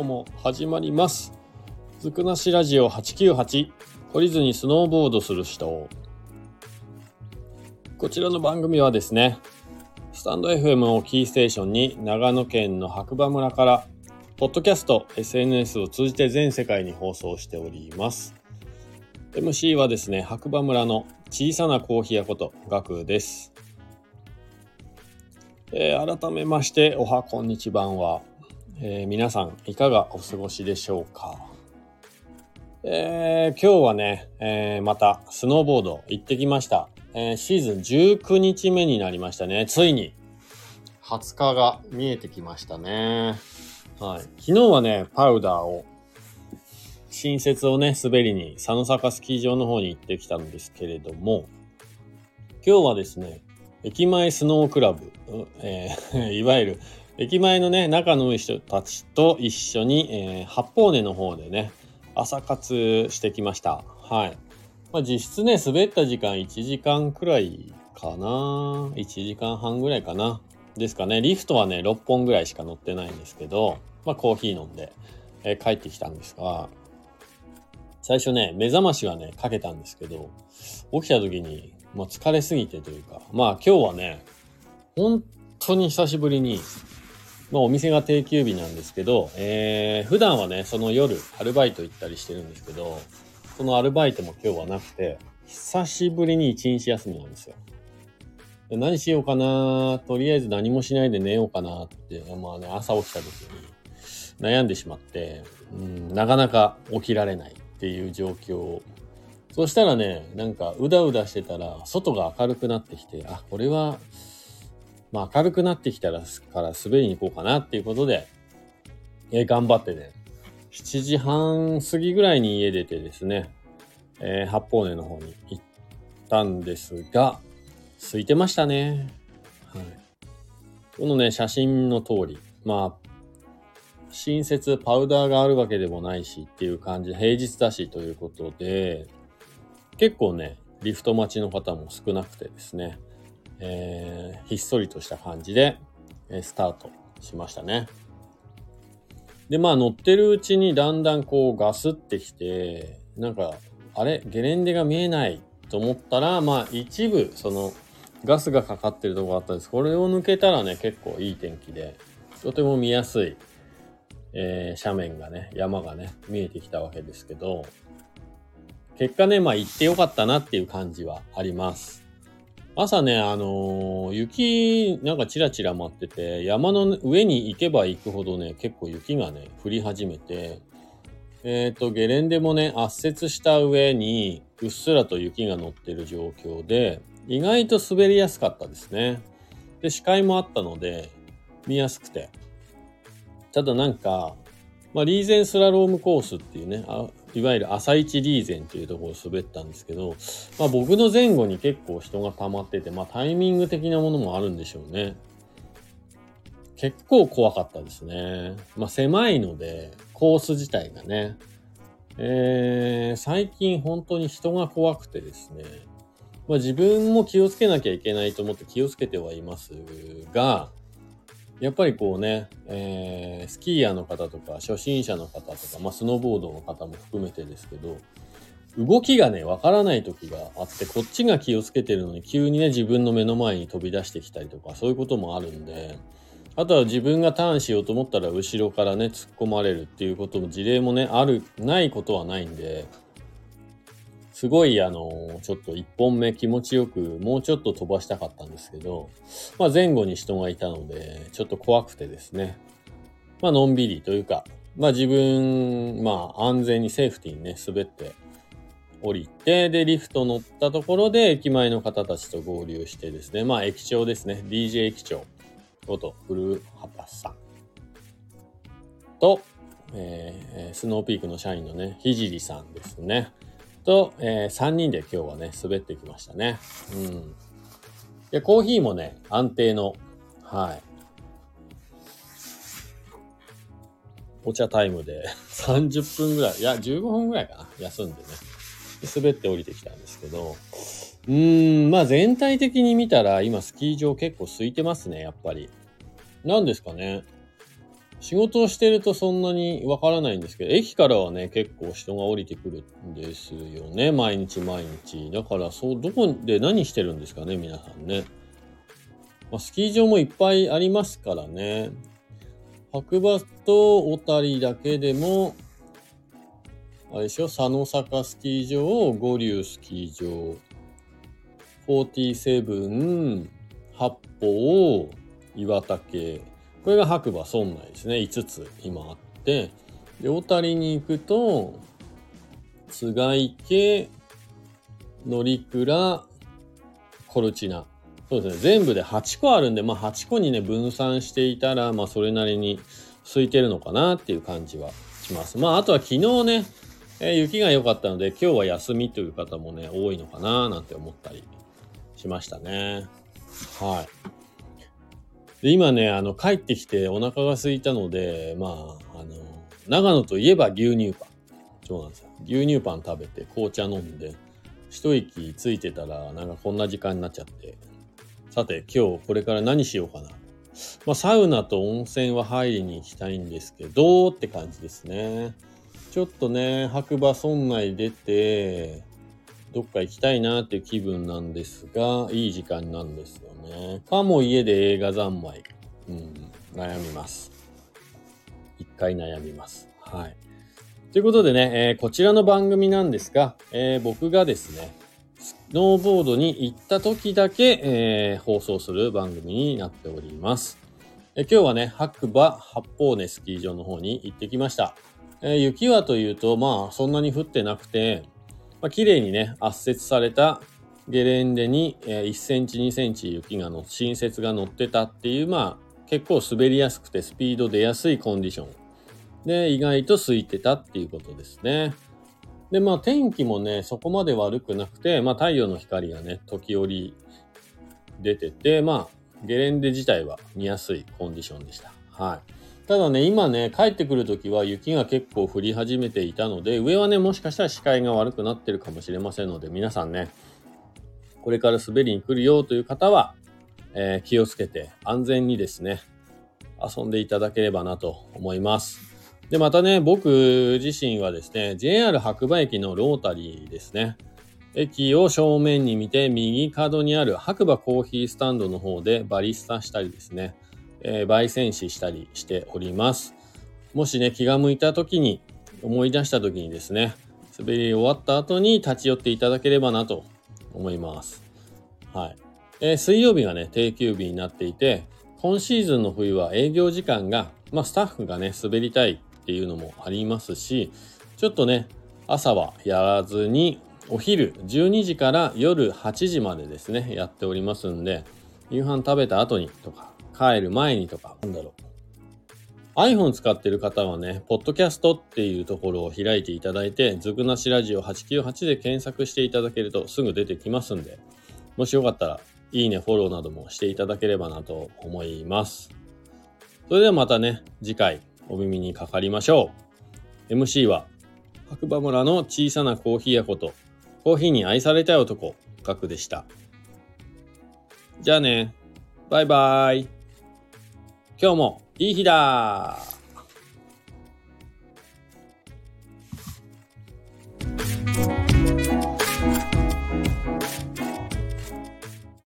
今日も始まります。ずくなしラジオ898懲りずにスノーボードする人。こちらの番組はですね、スタンド FM をキーステーションに長野県の白馬村から、ポッドキャスト、SNS を通じて全世界に放送しております。MC はですね、白馬村の小さなコーヒー屋こと、ガクです。えー改めまして、おはこんにちばんは。えー皆さん、いかがお過ごしでしょうか？えー今日はね、えーまた、スノーボード行ってきました。えーシーズン19日目になりましたね。ついに、20日が見えてきましたね。はい。昨日はね、パウダーを、新設をね、滑りに、佐野坂スキー場の方に行ってきたんですけれども、今日はですね、駅前スノークラブ、うえー いわゆる駅前のね、仲のいい人たちと一緒に、えー八方根の方でね、朝活してきました。はい。まあ、実質ね、滑った時間1時間くらいかな。1時間半ぐらいかな。ですかね。リフトはね、6本ぐらいしか乗ってないんですけど、まあ、コーヒー飲んで、えー帰ってきたんですが、最初ね、目覚ましはね、かけたんですけど、起きた時に、もう疲れすぎてというか、まあ今日はね、本当に久しぶりに、まあお店が定休日なんですけど、えー、普段はね、その夜、アルバイト行ったりしてるんですけど、そのアルバイトも今日はなくて、久しぶりに一日休みなんですよ。で何しようかなとりあえず何もしないで寝ようかなって、まあね、朝起きた時に悩んでしまって、うん、なかなか起きられないっていう状況そしたらね、なんかうだうだしてたら、外が明るくなってきて、あ、これは、まあ明るくなってきたらから滑りに行こうかなっていうことで、えー頑張ってね、7時半過ぎぐらいに家出てですね、えー八方根の方に行ったんですが、空いてましたね。はい。このね、写真の通り、まあ、新設パウダーがあるわけでもないしっていう感じで、平日だしということで、結構ね、リフト待ちの方も少なくてですね、えーひっそりとした感じで、えースタートしましたね。で、まあ乗ってるうちにだんだんこうガスってきて、なんか、あれ？ゲレンデが見えないと思ったら、まあ一部、その、ガスがかかってるとこがあったんです。これを抜けたらね、結構いい天気で、とても見やすい、えー斜面がね、山がね、見えてきたわけですけど、結果ね、まあ行ってよかったなっていう感じはあります。朝ね、あのー雪、なんかチラチラ舞ってて、山の上に行けば行くほどね、結構雪がね、降り始めて、えっ、と、ゲレンデもね、圧雪した上に、うっすらと雪が乗ってる状況で、意外と滑りやすかったですね。で、視界もあったので、見やすくて。ただなんか、まあ、リーゼンスラロームコースっていうね、いわゆる朝一リーゼンっていうところを滑ったんですけど、まあ、僕の前後に結構人が溜まってて、まあ、タイミング的なものもあるんでしょうね。結構怖かったですね。まあ、狭いので、コース自体がね。えー、最近本当に人が怖くてですね。まあ、自分も気をつけなきゃいけないと思って気をつけてはいますが、やっぱりこうね、えースキーヤーの方とか初心者の方とか、まあ、スノーボードの方も含めてですけど、動きがね、わからない時があって、こっちが気をつけてるのに急にね、自分の目の前に飛び出してきたりとか、そういうこともあるんで、あとは自分がターンしようと思ったら後ろからね、突っ込まれるっていうことも事例もね、ある、ないことはないんで、すごいあの、ちょっと一本目気持ちよく、もうちょっと飛ばしたかったんですけど、まあ前後に人がいたので、ちょっと怖くてですね、まあのんびりというか、まあ自分、まあ安全にセーフティーにね、滑って降りて、で、リフト乗ったところで駅前の方たちと合流してですね、まあ駅長ですね、DJ 駅長こと古畑さん。と、えースノーピークの社員のね、ひじりさんですね。と、え3人で今日はね、滑ってきましたね。うん。で、コーヒーもね、安定の、はい。お茶タイムで 30分ぐらい、いや、15分ぐらいかな、休んでね。で滑って降りてきたんですけど、うーん、まあ全体的に見たら今スキー場結構空いてますね、やっぱり。なんですかね。仕事をしてるとそんなにわからないんですけど、駅からはね、結構人が降りてくるんですよね。毎日毎日。だから、そう、どこで何してるんですかね、皆さんね。まあ、スキー場もいっぱいありますからね。白馬と小谷だけでも、あれでしょ、佐野坂スキー場、五竜スキー場、47、八方、岩竹、これが白馬村内ですね。5つ今あって、で、小谷に行くと、津賀池、乗鞍、コルチナ。そうですね。全部で8個あるんで、まあ8個にね、分散していたら、まあそれなりに空いてるのかなっていう感じはします。まああとは昨日ね、えー、雪が良かったので、今日は休みという方もね、多いのかななんて思ったりしましたね。はい。で、今ね、あの、帰ってきてお腹が空いたので、まあ、あの、長野といえば牛乳パン。そうなんですよ。牛乳パン食べて紅茶飲んで、一息ついてたら、なんかこんな時間になっちゃって。さて、今日これから何しようかな。まあ、サウナと温泉は入りに行きたいんですけど、って感じですね。ちょっとね、白馬村内出て、どっか行きたいなっていう気分なんですが、いい時間なんですよね。かも家で映画三昧。うん、悩みます。一回悩みます。はい。ということでね、えー、こちらの番組なんですが、えー、僕がですね、スノーボードに行った時だけ、えー、放送する番組になっております。え今日はね、白馬八方根スキー場の方に行ってきました。え雪はというと、まあ、そんなに降ってなくて、まあ、綺麗にね、圧雪されたゲレンデに、え1センチ2センチ雪がの新雪が乗ってたっていうまあ結構滑りやすくてスピード出やすいコンディションで意外と空いてたっていうことですね。でまあ天気もねそこまで悪くなくてまあ太陽の光がね時折出ててまあゲレンデ自体は見やすいコンディションでした。はい。ただね、今ね、帰ってくるときは雪が結構降り始めていたので、上はね、もしかしたら視界が悪くなってるかもしれませんので、皆さんね、これから滑りに来るよという方は、えー、気をつけて安全にですね、遊んでいただければなと思います。で、またね、僕自身はですね、JR 白馬駅のロータリーですね。駅を正面に見て右角にある白馬コーヒースタンドの方でバリスタしたりですね、えー、焙煎紙したりしております。もしね、気が向いた時に、思い出した時にですね、滑り終わった後に立ち寄っていただければなと思います。はい。えー、水曜日がね、定休日になっていて、今シーズンの冬は営業時間が、まあ、スタッフがね、滑りたいっていうのもありますし、ちょっとね、朝はやらずに、お昼12時から夜8時までですね、やっておりますんで、夕飯食べた後にとか、帰る前にとか、なんだろう。iPhone 使ってる方はね、ポッドキャストっていうところを開いていただいて、ずくなしラジオ898で検索していただけるとすぐ出てきますんで、もしよかったら、いいね、フォローなどもしていただければなと思います。それではまたね、次回お耳にかかりましょう。MC は、白馬村の小さなコーヒー屋こと、コーヒーに愛されたい男、ガクでした。じゃあね、バイバーイ。今日もいい日だ。